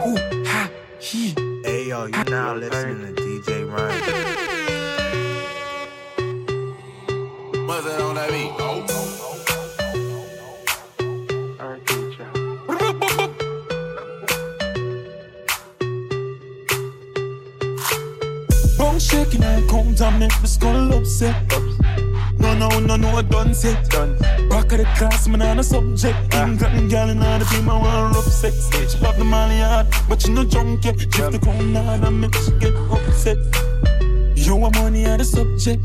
Who, ha, he. Hey yo, you now listening to DJ Ryan. What's that on that beat? Alright, teacher. Bone shaking and come down, make me skull upset. No, no, no, no, I done set. Done. Back of the class, man, on a subject. England girl in all the be my one rough sex. She pop the molly but you no drunk yet. Give the crown hard and make she get upset. You want money on the subject.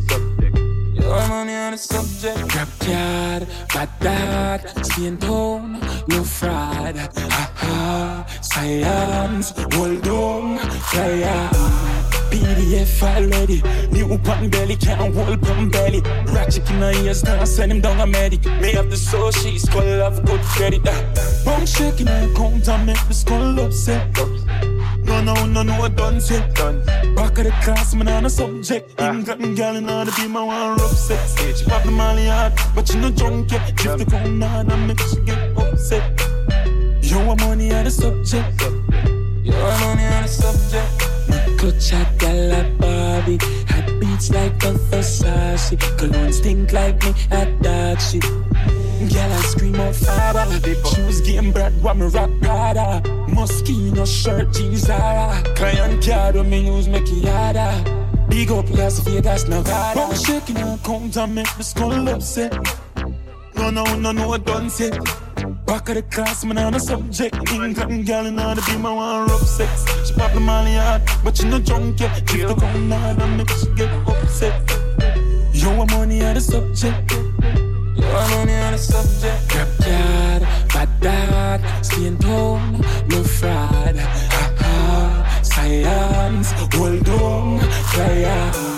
You want money on the subject. Grab card, bad dad, stay in town, no fraud. Ha ha, science, hold on, fire. PDF already. New pan belly, can't hold pan belly. Ratchet in my ears, now send him down a medic. Me have the soul, she's skull have good credit. Uh. Bone shaking and count and make the skull upset. No, no, no, no, I done set. Done. Back of the class, man, on a subject. England girl in all the be my one rough sex. She pop the molly hard, but you no drunk yet. Give the crown hard and make she get upset. You want money on the subject. Clutch a gal a Barbie. Hot beats like a Versace. Cologne stink like me at dog shit Girl I scream out father Shoes game bread what me rock Prada? Moschino shirt jeans Zara. Client card when me use Kiara Big up Las Vegas Nevada. Bone shaking come to make me skull upset. No no no no I done set Back of the class, man, on a subject. England girl in order be my one rough sex. She pop the molly hard, but she no drunk yet. Give the crown hard and make she get upset. You want money on the subject. You want money on the subject. Grab card, bad dad, stay in town, no fraud. Ha ha, science, hold on, fire.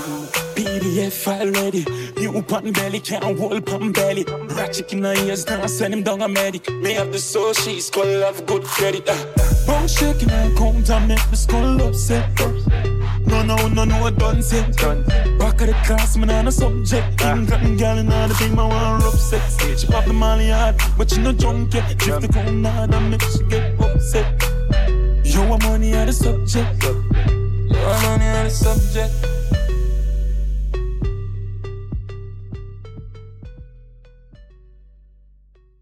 PDF already. New pan belly, can't hold pan belly. Ratchet in her ears, now send him down a medic. Me have the soul, she's skull love, good credit. Uh. Bone shaking and count and make the skull upset. No, no, no, no, I done set. Done. Back of the class, man, on a subject. England girl in all the be my one rough sex. She pop the molly hard, but you no drunk yet. Give the crown hard and make she get upset. You want money on the subject. You want money on the subject.